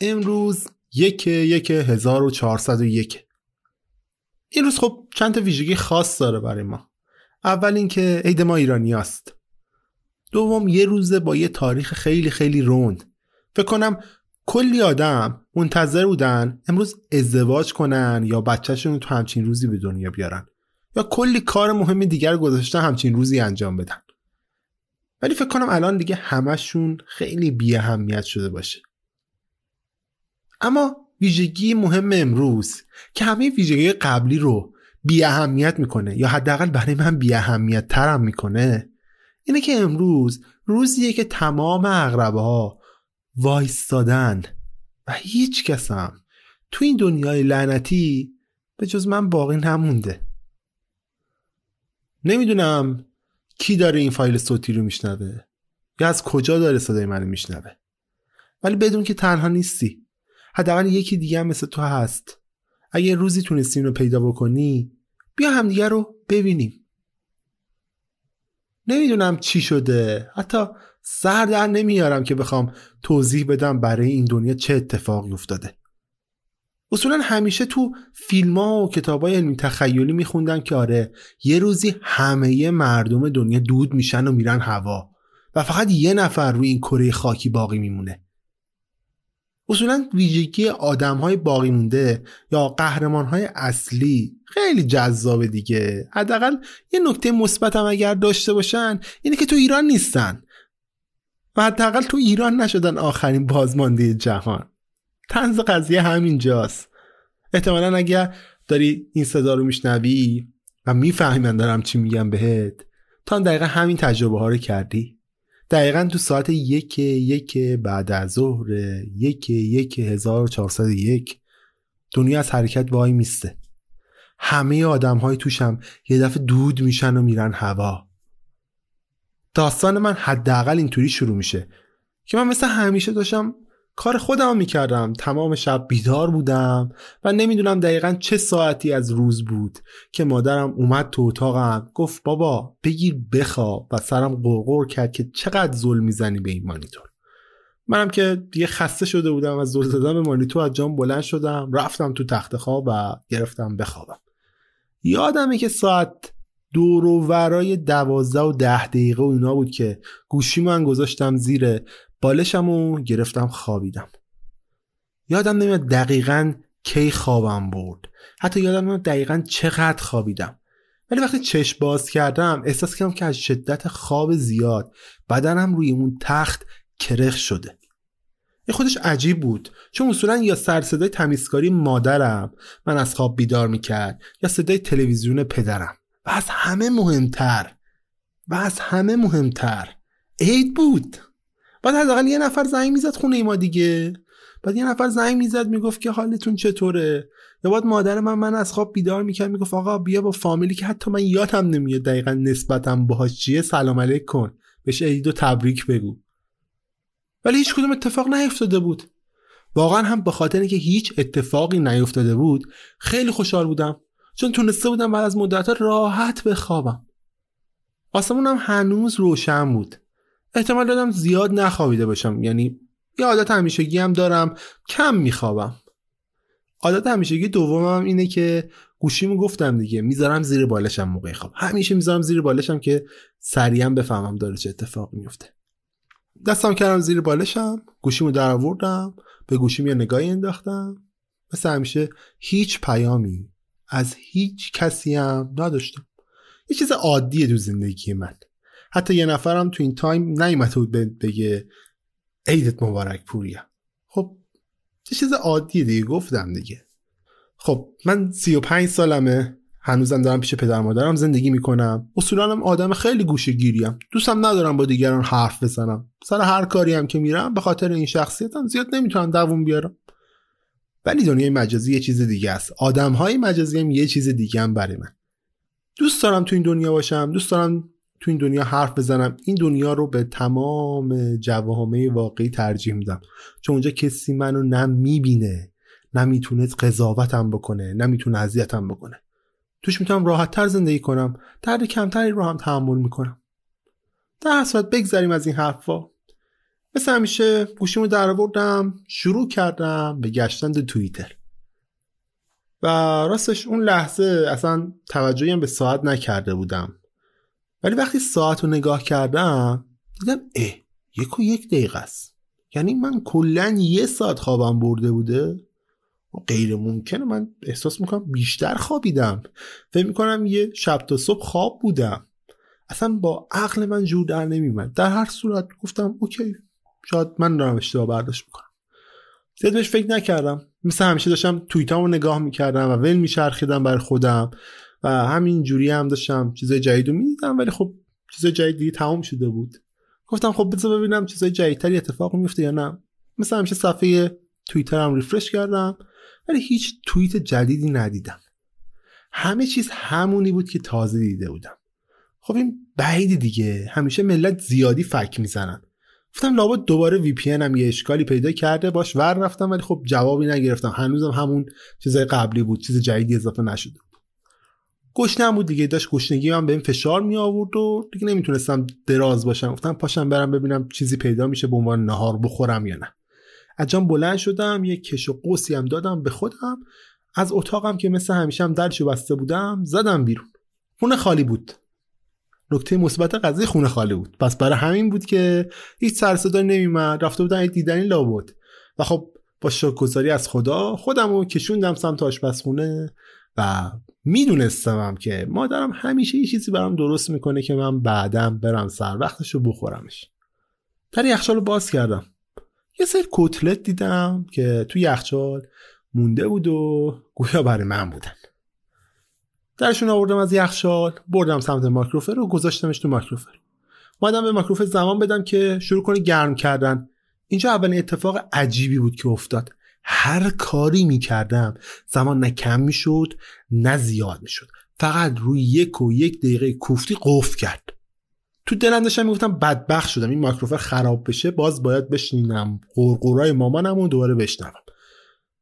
امروز یک یک. 1401 این روز خب چند تا ویژگی خاص داره برای ما. اول اینکه عید ما ایرانی است. دوم یه روزه با یه تاریخ خیلی خیلی روند. فکر کنم کلی آدم منتظر بودن امروز ازدواج کنن یا بچهشون تو همچین روزی به دنیا بیارن. یا کلی کار مهم دیگر گذاشتن همچین روزی انجام بدن. ولی فکر کنم الان دیگه همشون خیلی بی اهمیت شده باشه. اما ویژگی مهم امروز که همه ویژگی قبلی رو بی اهمیت می‌کنه یا حداقل برای من بی اهمیت ترم می‌کنه اینه که امروز روزیه که تمام اغربه ها وایستادن و هیچ کسم تو این دنیای لعنتی به جز من باقی نمونده. نمی‌دونم کی داره این فایل صوتی رو میشنوه یا از کجا داره صدای منو میشنوه. ولی بدون که تنها نیستی. حداقل یکی دیگه هم مثل تو هست. اگه روزی تونستی رو پیدا بکنی بیا همدیگه رو ببینیم. نمی‌دونم چی شده. حتی سر در نمیارم که بخوام توضیح بدم برای این دنیا چه اتفاقی افتاده. اصولا همیشه تو فیلم ها و کتاب های علمی تخیلی میخوندن که آره یه روزی همه مردم دنیا دود میشن و میرن هوا و فقط یه نفر روی این کره خاکی باقی میمونه. اصولا ویژگی آدم های باقی مونده یا قهرمان های اصلی خیلی جذابه دیگه. حداقل یه نکته مثبت هم اگر داشته باشن اینه که تو ایران نیستن. و حداقل تو ایران نشدن آخرین بازمانده جهان. تنز قضیه همینجاست. احتمالا اگر داری این صدا رو میشنوی و می‌فهمی من دارم چی میگم بهت تا دقیقا همین تجربه ها رو کردی. دقیقا تو ساعت یک یک بعد از ظهر یک یک 1401 دنیا از حرکت وای میسته. همه آدم های توشم یه دفعه دود میشن و میرن هوا. داستان من حداقل اینطوری شروع میشه که من مثل همیشه داشتم کار خودم می‌کردم. تمام شب بیدار بودم و نمی‌دونم دقیقا چه ساعتی از روز بود که مادرم اومد تو اتاقم. گفت بابا بگیر بخواب. و سرم قرقر کرد که چقدر ظلم می‌زنی به این مانیتور. منم که دیگه خسته شده بودم از زل زدن به مانیتور از جام بلند شدم رفتم تو تخت خواب و گرفتم بخوابم. یادمه که ساعت دور و ورای دوازده و ده دقیقه و اینا بود که گوشی من گذاشتم زیر بالشم و گرفتم خوابیدم. یادم نمیاد دقیقا کی خوابم برد. حتی یادم نمیاد دقیقا چقدر خوابیدم. ولی وقتی چشم باز کردم احساس کردم که از شدت خواب زیاد بدنم روی اون تخت کرخ شده. این خودش عجیب بود. چون اصولا یا سر صدای تمیزکاری مادرم من از خواب بیدار می‌کرد یا صدای تلویزیون پدرم. و از همه مهمتر و از همه مهمتر عید بود. بعد حداقل یه نفر زنگ می‌زد خونه ما دیگه. بعد یه نفر زنگ می‌زد می‌گفت که حالتون چطوره؟ یا بعد مادر من من از خواب بیدار می‌کرد می‌گفت آقا بیا با فامیلی که حتی من یادم نمیاد دقیقا نسبتم باهاش چیه سلام علیک کن بهش عید و تبریک بگو. ولی هیچ کدوم اتفاق نیفتاده بود. واقعا هم به خاطر اینکه هیچ اتفاقی نیفتاده بود خیلی خوشحال بودم. چون تونسته بودم بعد از مدت راحت بخوابم. آسمونم هنوز روشن بود. احتمال دادم زیاد نخوابیده باشم. یعنی یه عادت همیشگی هم دارم کم میخوابم. عادت همیشگی دومم اینه که گوشیمو گفتم دیگه می‌ذارم زیر بالشم موقع خواب. همیشه می‌ذارم زیر بالشم که سریعا بفهمم داره چه اتفاقی میفته. دستم کردم زیر بالشم گوشیمو در آوردم به گوشیم یه نگاهی انداختم. مثل همیشه هیچ پیامی از هیچ کسی هم نداشتم. یه چیز عادیه تو زندگی من. حتی یه نفرم تو این تایم نیومده بود بگه عیدت مبارک پوریا. خب چه چیز عادیه دیگه گفتم دیگه. خب من 35 سالمه هنوزم دارم پیش پدر مادرم زندگی می‌کنم. اصولا هم آدم خیلی گوشه گیریم دوستم ندارم با دیگران حرف بزنم. سر هر کاری هم که میرم به خاطر این شخصیتم زیاد نمی‌تونم دووم بیارم. ولی دنیای مجازی یه چیز دیگه است. آدم های مجازی هم یه چیز دیگه هم برای من. دوست دارم تو این دنیا باشم دوست دارم تو این دنیا حرف بزنم این دنیا رو به تمام جوامع واقعی ترجیح میدم. چون اونجا کسی منو نه می‌بینه نه می‌تونه قضاوتم بکنه نه می‌تونه اذیتم بکنه. توش می‌تونم راحت تر زندگی کنم درد کمتری رو هم تحمل می‌کنم. در صورت بگذریم از این حرفا. مثل همیشه گوشیمو در بردم شروع کردم به گشتن توییتر. و راستش اون لحظه اصلا توجهی به ساعت نکرده بودم. ولی وقتی ساعت رو نگاه کردم دیدم اه یک و یک دقیقه است. یعنی من کلا یه ساعت خوابم برده بوده؟ غیر ممکنه. من احساس می‌کنم بیشتر خوابیدم. فکر می‌کنم یه شب تا صبح خواب بودم. اصلا با عقل من جور در نمیمد در هر صورت گفتم اوکی شاید من دارم اشتباه برداشت می‌کنم. زیاد بهش فکر نکردم. مثل همیشه داشتم توییتامو نگاه می‌کردم و ول میچرخیدم بر خودم. و همین جوری هم داشتم چیزای جدید رو می‌دیدم ولی خب چیزای جدید دیگه تمام شده بود. گفتم خب بذار ببینم چیزای جدیدتری اتفاق میفته یا نه. مثل همیشه صفحه توییترم ریفرش کردم ولی هیچ توییت جدیدی ندیدم. همه چیز همونی بود که تازه دیده بودم. خب این بعیدی دیگه. همیشه ملت زیادی فک می‌زنن. گفتم لابد دوباره وی پی هم یه اشکالی پیدا کرده باش. ور رفتم ولی خب جوابی نگرفتم. هنوزم همون چیزای قبلی بود. چیز جدیدی اضافه نشده گشنم بود دیگه داشت گشنگی هم بهم فشار می آورد و دیگه نمی‌تونستم دراز باشم. گفتم پاشم برم ببینم چیزی پیدا میشه به عنوان نهار بخورم یا نه. اجام بلند شدم یه کش و قوسی هم دادم به خودم. از اتاقم که مثل همیشه هم درشو بسته بودم زدم بیرون. خونه خالی بود. نکته مثبت قضیه خونه خالی بود. پس برای همین بود که هیچ سر صدا نمیمد رفته بودن دیدنی لابد. و خب با شکرگزاری از خدا خودم رو کشوندم سمت آشپزخونه. و میدونستمم که مادرم همیشه یه چیزی برام درست می‌کنه که من بعدم برم سر وقتش رو بخورمش. در یخچال رو باز کردم. یه سر کتلت دیدم که تو یخچال مونده بود و گویا برای من بودن. درشون آوردم از یخچال بردم سمت ماکروفر و گذاشتمش تو ماکروفر مادم به ماکروفر زمان بدم که شروع کنه گرم کردن. اینجا اولین اتفاق عجیبی بود که افتاد. هر کاری می‌کردم زمان نه کم می‌شد نه زیاد می‌شد. فقط روی یک و یک دقیقه کوفتی قفل کرد. تو دلم داشتم می‌گفتم بدبخت شدم این ماکروفر خراب بشه باز باید بشنینم قرقرای مامانم و دوباره بشنوم.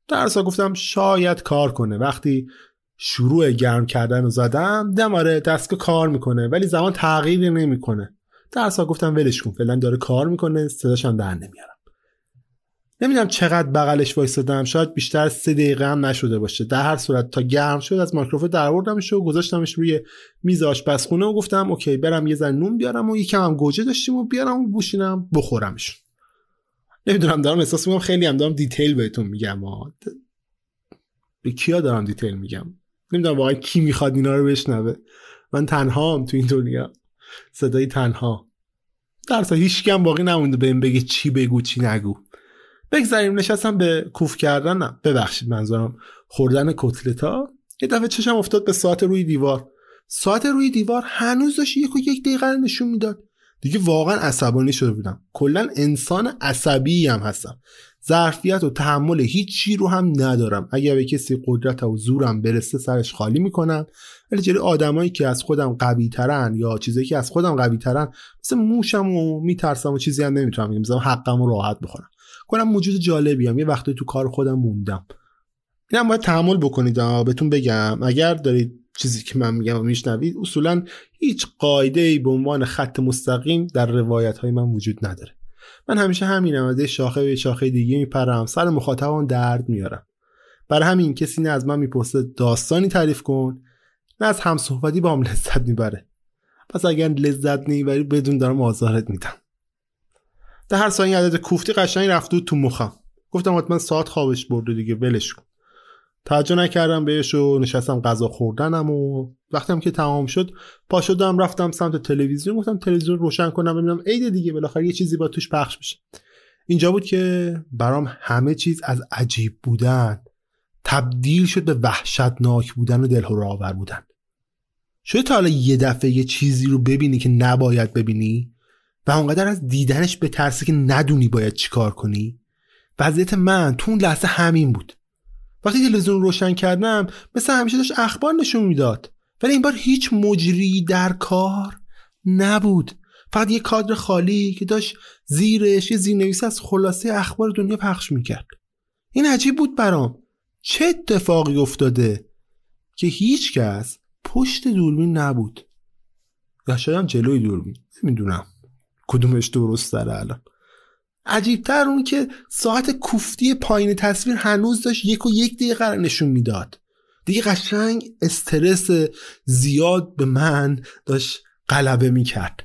در گفتم شاید کار کنه. وقتی شروع گرم کردن رو زدم دماره دستگاه کار می‌کنه ولی زمان تغییری نمی‌کنه. در گفتم ولش کن فعلا داره کار می‌کنه صداشم در نمیارم. نمی‌دونم چقدر بغلش وایسادم شاید بیشتر از سه دقیقه هم نشده باشه. در هر صورت تا گرم شد از مایکروفون دروردمش و گذاشتمش روی میز آشپزخونه و گفتم okay برم یه ذره نون بیارم و یکم هم گوجه داشتیم و بیارم و بشینم بخورمش. نمی‌دونم دارم احساس می‌کنم خیلی هم دارم detail بهتون میگم. به کیا دارم detail میگم؟ نمی‌دونم واقعا کی می‌خواد اینا رو بشنوه. من تنها هم تو این دنیا. صدای تنها. در هیچ باقی نمونده. بهم بگه چی بگو چی نگو. بگذریم نشستم به کوفت کردن. نه ببخشید منظورم خوردن کتلتا. یه دفعه چشم افتاد به ساعت روی دیوار. ساعت روی دیوار هنوز داشت یک و یک دقیقه نشون می‌داد. دیگه واقعا عصبانی شده بودم. کلا انسان عصبی هم هستم. ظرفیت و تحمل هیچی رو هم ندارم. اگر به کسی قدرت و زورم برسه سرش خالی می‌کنم. ولی جلوی آدمایی که از خودم قوی ترن یا چیزایی که از خودم قوی ترن مثل موشم و میترسم و چیزی هم نمی‌تونم بگم. مثلا حقم رو راحت بخورم. کنم موجود جالبیم یه وقتی تو کار خودم موندم. اینم باید تحمل بکنید. بهتون بگم. اگر دارید چیزی که من میگم و میشنوید اصولا هیچ قاعده ای به عنوان خط مستقیم در روایت های من وجود نداره. من همیشه همینم. از شاخه به شاخه دیگه میپرم. سر مخاطبم درد میارم. برای همین کسی نه از من می‌پرسه داستانی تعریف کن. نه از همصحبتی با هم لذت می‌بره. پس اگر لذت نمی‌بری بدون دارم آزارت میدم. در هر ثانیه عدد کوفتی قشنگ رفت تو مخم. گفتم حتما ساعت خوابش برده دیگه ولش کن. توجه نکردم بهش و نشستم غذا خوردنم و وقتم که تمام شد پا شدم رفتم سمت تلویزیون گفتم تلویزیون روشن کنم ببینم عید دیگه بالاخره یه چیزی با توش پخش بشه. اینجا بود که برام همه چیز از عجیب بودن. تبدیل شد به وحشتناک بودن و دلهور آور بودن. شده تا حالا یه دفعه یه چیزی رو ببینی که نباید ببینی؟ و اونقدر از دیدنش به ترسی که ندونی باید چیکار کنی. وضعیت من تو اون لحظه همین بود. وقتی تلویزیون روشن کردم مثل همیشه داشت اخبار نشون می‌داد. ولی این بار هیچ مجری در کار نبود. فقط یه کادر خالی که داشت زیرش یه زیرنویسی از خلاصه اخبار دنیا پخش می‌کرد. این عجیب بود برام. چه اتفاقی افتاده که هیچ کس پشت دوربین نبود؟ یا شاید جلوی دوربین. نمی‌دونم. کدومش درست داره الان. عجیبتر اون که ساعت کوفتی پایین تصویر هنوز داشت یک و یک دقیقه نشون می‌داد. دیگه قشنگ استرس زیاد به من داشت غلبه می‌کرد.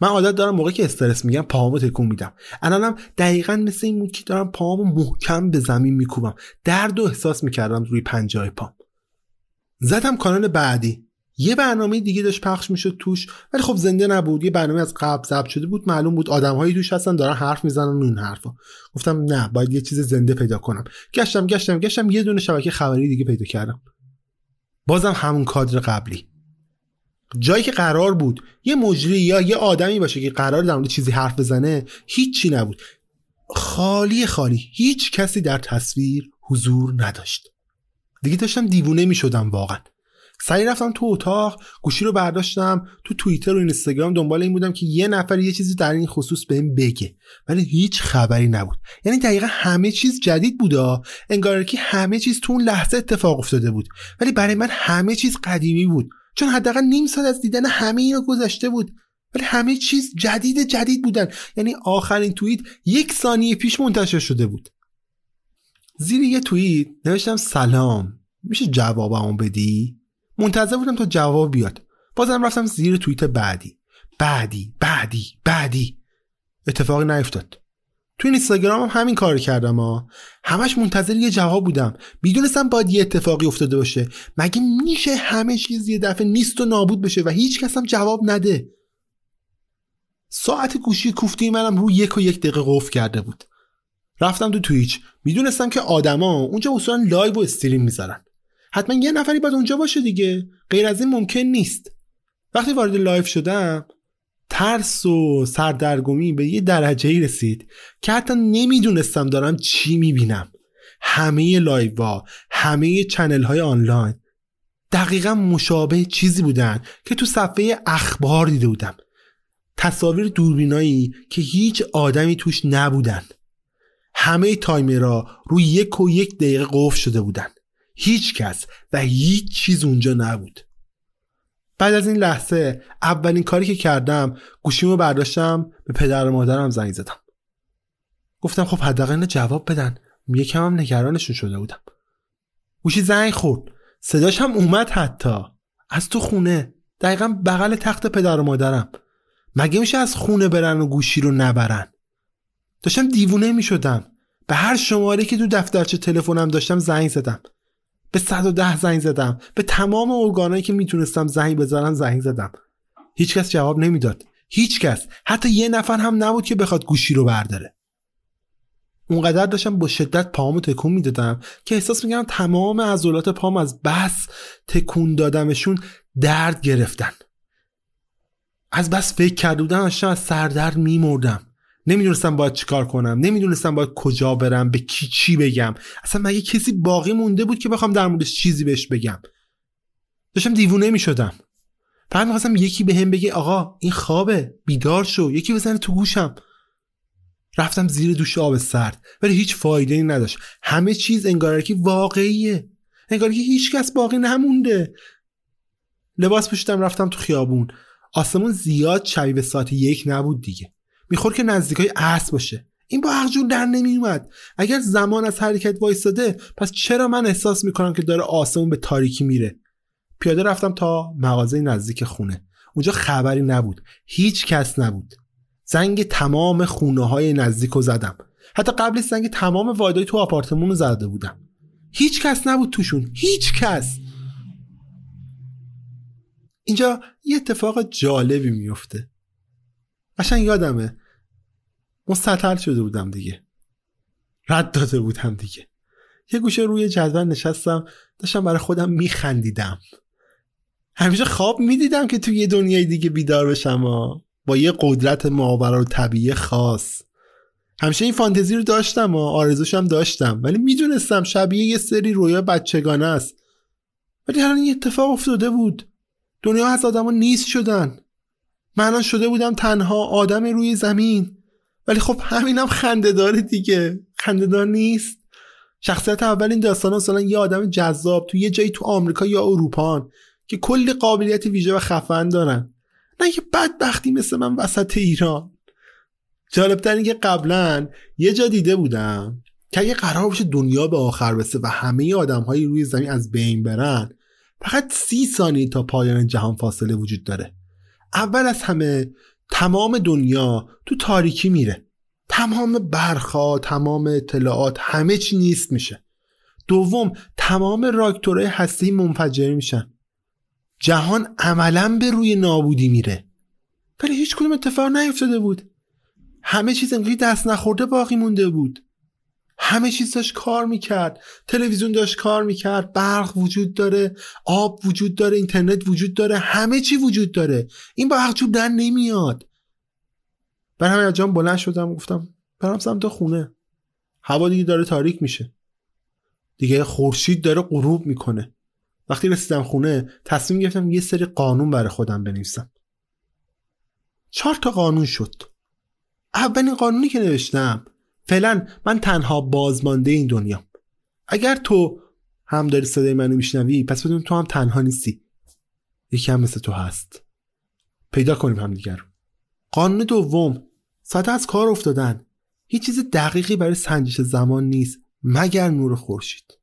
من عادت دارم موقعی که استرس میگم پاهامو تکون میدم. الانم دقیقا مثل این بود که دارم پاهامو محکم به زمین میکوبم. درد و احساس می‌کردم روی پنجای پام. زدم کانال بعدی. یه برنامه دیگه داشت پخش می‌شد توش ولی خب زنده نبود. یه برنامه از قبل ضبط شده بود. معلوم بود آدمهایی توش هستن دارن حرف می‌زنن اون حرفا. گفتم نه باید یه چیز زنده پیدا کنم. گشتم گشتم گشتم یه دونه شبکه خبری دیگه پیدا کردم. بازم همون کادر قبلی. جایی که قرار بود یه مجری یا یه آدمی باشه که قرار در چیزی حرف بزنه هیچی نبود. خالی خالی. هیچ کسی در تصویر حضور نداشت. دیگه داشتم دیوونه می شدم واقعا. سعی رفتم تو اتاق گوشی رو برداشتم تو توییتر و اینستاگرام دنبال این بودم که یه نفر یه چیزی در این خصوص بهم بگه. ولی هیچ خبری نبود. یعنی دقیقا همه چیز جدید بودا انگار که همه چیز تو اون لحظه اتفاق افتاده بود. ولی برای من همه چیز قدیمی بود. چون حداقل نیم ساعت از دیدن همه اینا گذشته بود. ولی همه چیز جدید جدید بودن. یعنی آخرین توییت یک ثانیه پیش منتشر شده بود. زیر یه توییت نوشتم سلام. میشه جوابمو بدی؟ منتظر بودم تا جواب بیاد. بازم رفتم زیر توییت بعدی. بعدی بعدی بعدی. اتفاقی نیفتاد. تو اینستاگرام هم همین کار کردم ها همش منتظر یه جواب بودم. می‌دونستم باید یه اتفاقی افتاده باشه. مگه میشه همه چیز یه دفعه نیست و نابود بشه و هیچ کس هم جواب نده؟ ساعت گوشی کوفتی منم رو یک و یک دقیقه قفل کرده بود. رفتم تو Twitch می‌دونستم که آدما اونجا اصولا live و stream می‌ذارن. حتما یه نفری باید اونجا باشه دیگه. غیر از این ممکن نیست. وقتی وارد live شدم ترس و سردرگمی به یه درجه ای رسید که حتی نمی‌دونستم دارم چی می‌بینم. همه لایوا همه channel های آنلاین دقیقا مشابه چیزی بودن که تو صفحه اخبار دیده بودم. تصاویر دوربینایی که هیچ آدمی توش نبودن. همه تایمرها روی یک و یک دقیقه قفل شده بودن. هیچ کس و هیچ چیز اونجا نبود. بعد از این لحظه اولین کاری که کردم گوشیمو برداشتم به پدر و مادرم زنگ زدم. گفتم خب حداقل جواب بدن. یکم هم نگرانشون شده بودم. گوشی زنگ خورد. صداش هم اومد حتی. از تو خونه. دقیقا بغل تخت پدر و مادرم. مگه میشه از خونه برن و گوشی رو نبرن؟ داشتم دیوونه می‌شدم. به هر شماره که تو دفترچه تلفنم داشتم زنگ زدم. به 110 زنگ زدم. به تمام ارگانایی که می‌تونستم زنگ بزنم زنگ زدم. هیچکس جواب نمی‌داد. هیچکس. حتی یه نفر هم نبود که بخواد گوشی رو برداره. اونقدر داشتم با شدت پامو تکون می‌دادم که احساس می‌کردم تمام عضلات پام از بس تکون دادمشون درد گرفتن. از بس فکر کرده بودم از سردرد میمردم. نمی‌دونستم باید چیکار کنم. نمی‌دونستم باید کجا برم به کی چی بگم. اصلا مگه کسی باقی مونده بود که بخوام در موردش چیزی بهش بگم؟ داشتم دیوونه می‌شدم. فقط می‌خواستم یکی به هم بگه آقا این خوابه بیدار شو. یکی بزنه تو گوشم. رفتم زیر دوش آب سرد ولی هیچ فایده ای نداشت. همه چیز انگار که واقعیه. انگار که هیچ کس باقی نمونده. لباس پوشیدم رفتم تو خیابون. آسمون زیاد شبیه به ساعت یک نبود دیگه. میخور که نزدیکای عصر باشه. این با عقل در نمیومد اگر زمان از حرکت وایستاده پس چرا من احساس می‌کنم که داره آسمون به تاریکی میره؟ پیاده رفتم تا مغازه نزدیک خونه. اونجا خبری نبود. هیچ کس نبود. زنگ تمام خونه های نزدیک رو زدم. حتی قبل زنگ تمام وایدای تو آپارتمون رو زده بودم. هیچ کس نبود توشون. هیچ کس. اینجا یه اتفاق جالبی میفته قشنگ یادمه. مستطر شده بودم دیگه. رد داده بودم دیگه. یه گوشه روی جدول نشستم داشتم برای خودم میخندیدم. همیشه خواب می‌دیدم که توی یه دنیای دیگه بیدار بشم با یه قدرت ماورا و طبیعی خاص. همیشه این فانتزی رو داشتم و آرزوشم داشتم. ولی می‌دونستم شبیه یه سری رویا بچگانه است. ولی هر این اتفاق افتاده بود. دنیا از آدما نیست شدن. من شده بودم تنها آدم روی زمین. ولی خب همینم خنده داره دیگه. خنده دار نیست. شخصیت اول این داستان مثلا یه آدم جذاب تو یه جایی تو آمریکا یا اروپا که کلی قابلیت ویژه و خفن دارن. نه یه بدبختی مثل من وسط ایران. جالبتر اینکه قبلا یه جا دیده بودم که اگه قرار باشه دنیا به آخر برسه و همه آدم های روی زمین از بین برن فقط سی ثانیه تا پایان جهان فاصله وجود داره. اول از همه تمام دنیا تو تاریکی میره. تمام برخا تمام اطلاعات همه چی نیست میشه. دوم تمام راکتورهای هستی منفجر میشن. جهان عملا به روی نابودی میره. ولی هیچ کدوم اتفاق نیفتاده بود. همه چیز انگاری دست نخورده باقی مونده بود. همه چیز داشت کار می‌کرد. تلویزیون داشت کار می‌کرد. برق وجود داره آب وجود داره اینترنت وجود داره همه چی وجود داره. این با حقجوب در نمیاد. بر همین از بلند شدم گفتم برم سمت خونه. هوا دیگه داره تاریک میشه. دیگه خورشید داره غروب می‌کنه. وقتی رسیدم خونه تصمیم گرفتم یه سری قانون برای خودم بنویسم. چهار تا قانون شد. اولین قانونی که نوشتم فعلا من تنها بازمانده این دنیا. اگر تو هم داری صدای منو میشنوی پس بدون تو هم تنها نیستی. یکی هم مثل تو هست. پیدا کنیم هم دیگر قانون دوم. ساعت از کار افتادن. هیچ چیز دقیقی برای سنجش زمان نیست مگر نور خورشید.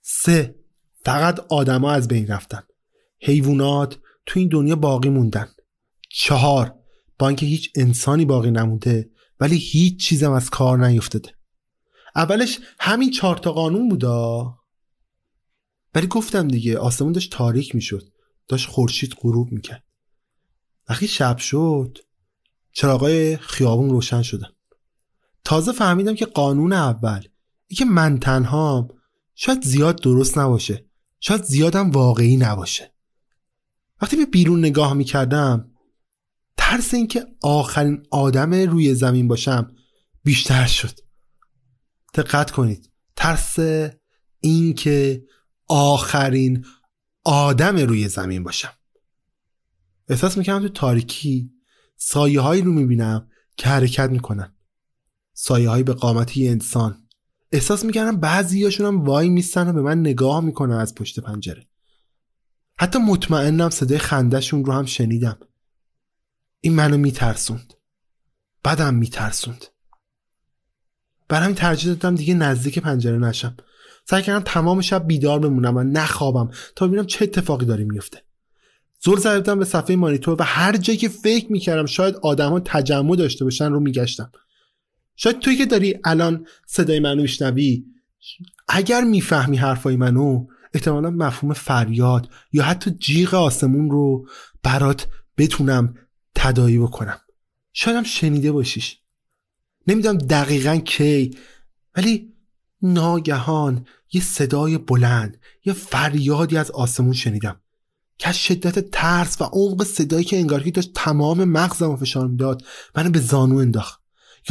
سه. فقط آدما از بین رفتن. حیوانات تو این دنیا باقی موندن. چهار. با اینکه هیچ انسانی باقی نمونده ولی هیچ چیزم از کار نیفتاده. اولش همین چهار تا قانون بودا. ولی گفتم دیگه آسمون داشت تاریک می‌شد. داشت خورشید غروب می‌کرد. وقتی شب شد چراغای خیابون روشن شدن. تازه فهمیدم که قانون اول ای که من تنهام شاید زیاد درست نباشه. شاید زیادم واقعی نباشه. وقتی به بیرون نگاه می‌کردم ترس اینکه آخرین آدم روی زمین باشم بیشتر شد. دقت کنید. ترس اینکه آخرین آدم روی زمین باشم. احساس می‌کنم تو تاریکی سایه هایی رو می‌بینم که حرکت می‌کنن. سایه هایی به قامتی انسان. احساس می‌کردم بعضی هم وای میستن و به من نگاه می‌کنن از پشت پنجره. حتی مطمئنم صدای خندهشون رو هم شنیدم. این منو میترسوند. بعدم میترسوند. برای ترجیح دادم دیگه نزدیک پنجره نشم. سعی کردم تمام شب بیدار بمونم و نخوابم تا ببینم چه اتفاقی داره میفته. زور زدم به صفحه مانیتور و هر جایی که فکر می‌کردم شاید آدما تجمع داشته باشن رو میگشتم. شاید توی که داری الان صدای منو میشنوی اگر می‌فهمی حرفای منو احتمالا مفهوم فریاد یا حتی جیغ آسمون رو برات بتونم تدایی بکنم. شایدم شنیده باشیش. نمی‌دونم دقیقا کی ولی ناگهان یه صدای بلند یه فریادی از آسمون شنیدم. که از شدت ترس و عمق صدایی که انگار داشت تمام مغزم فشار می‌داد منو به زانو انداخت.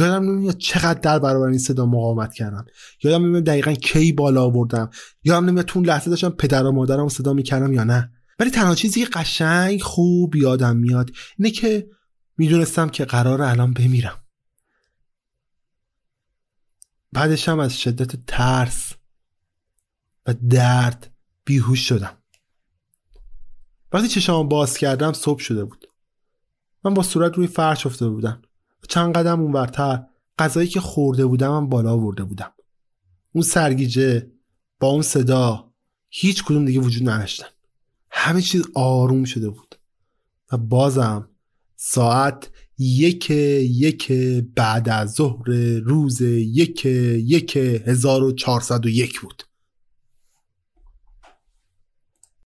یادم نمیاد چقدر در برابر این صدا مقاومت کردم. یادم نمیاد دقیقا کی بالا آوردم. یادم نمیاد تو لحظه داشتم پدر و مادرم صدا می‌کردم یا نه. ولی تنها چیزی قشنگ خوب یادم میاد اینه که می‌دونستم که قرار الان بمیرم. بعدش هم از شدت ترس و درد بیهوش شدم. وقتی چشام باز کردم صبح شده بود. من با صورت روی فرش افتاده بودم و چند قدم اونورتر غذایی که خورده بودم هم بالا آورده بودم. اون سرگیجه با اون صدا هیچ کدوم دیگه وجود نداشتن. همه چیز آروم شده بود. و بازم ساعت یک یک بعد از ظهر روز یک یک 1401 بود.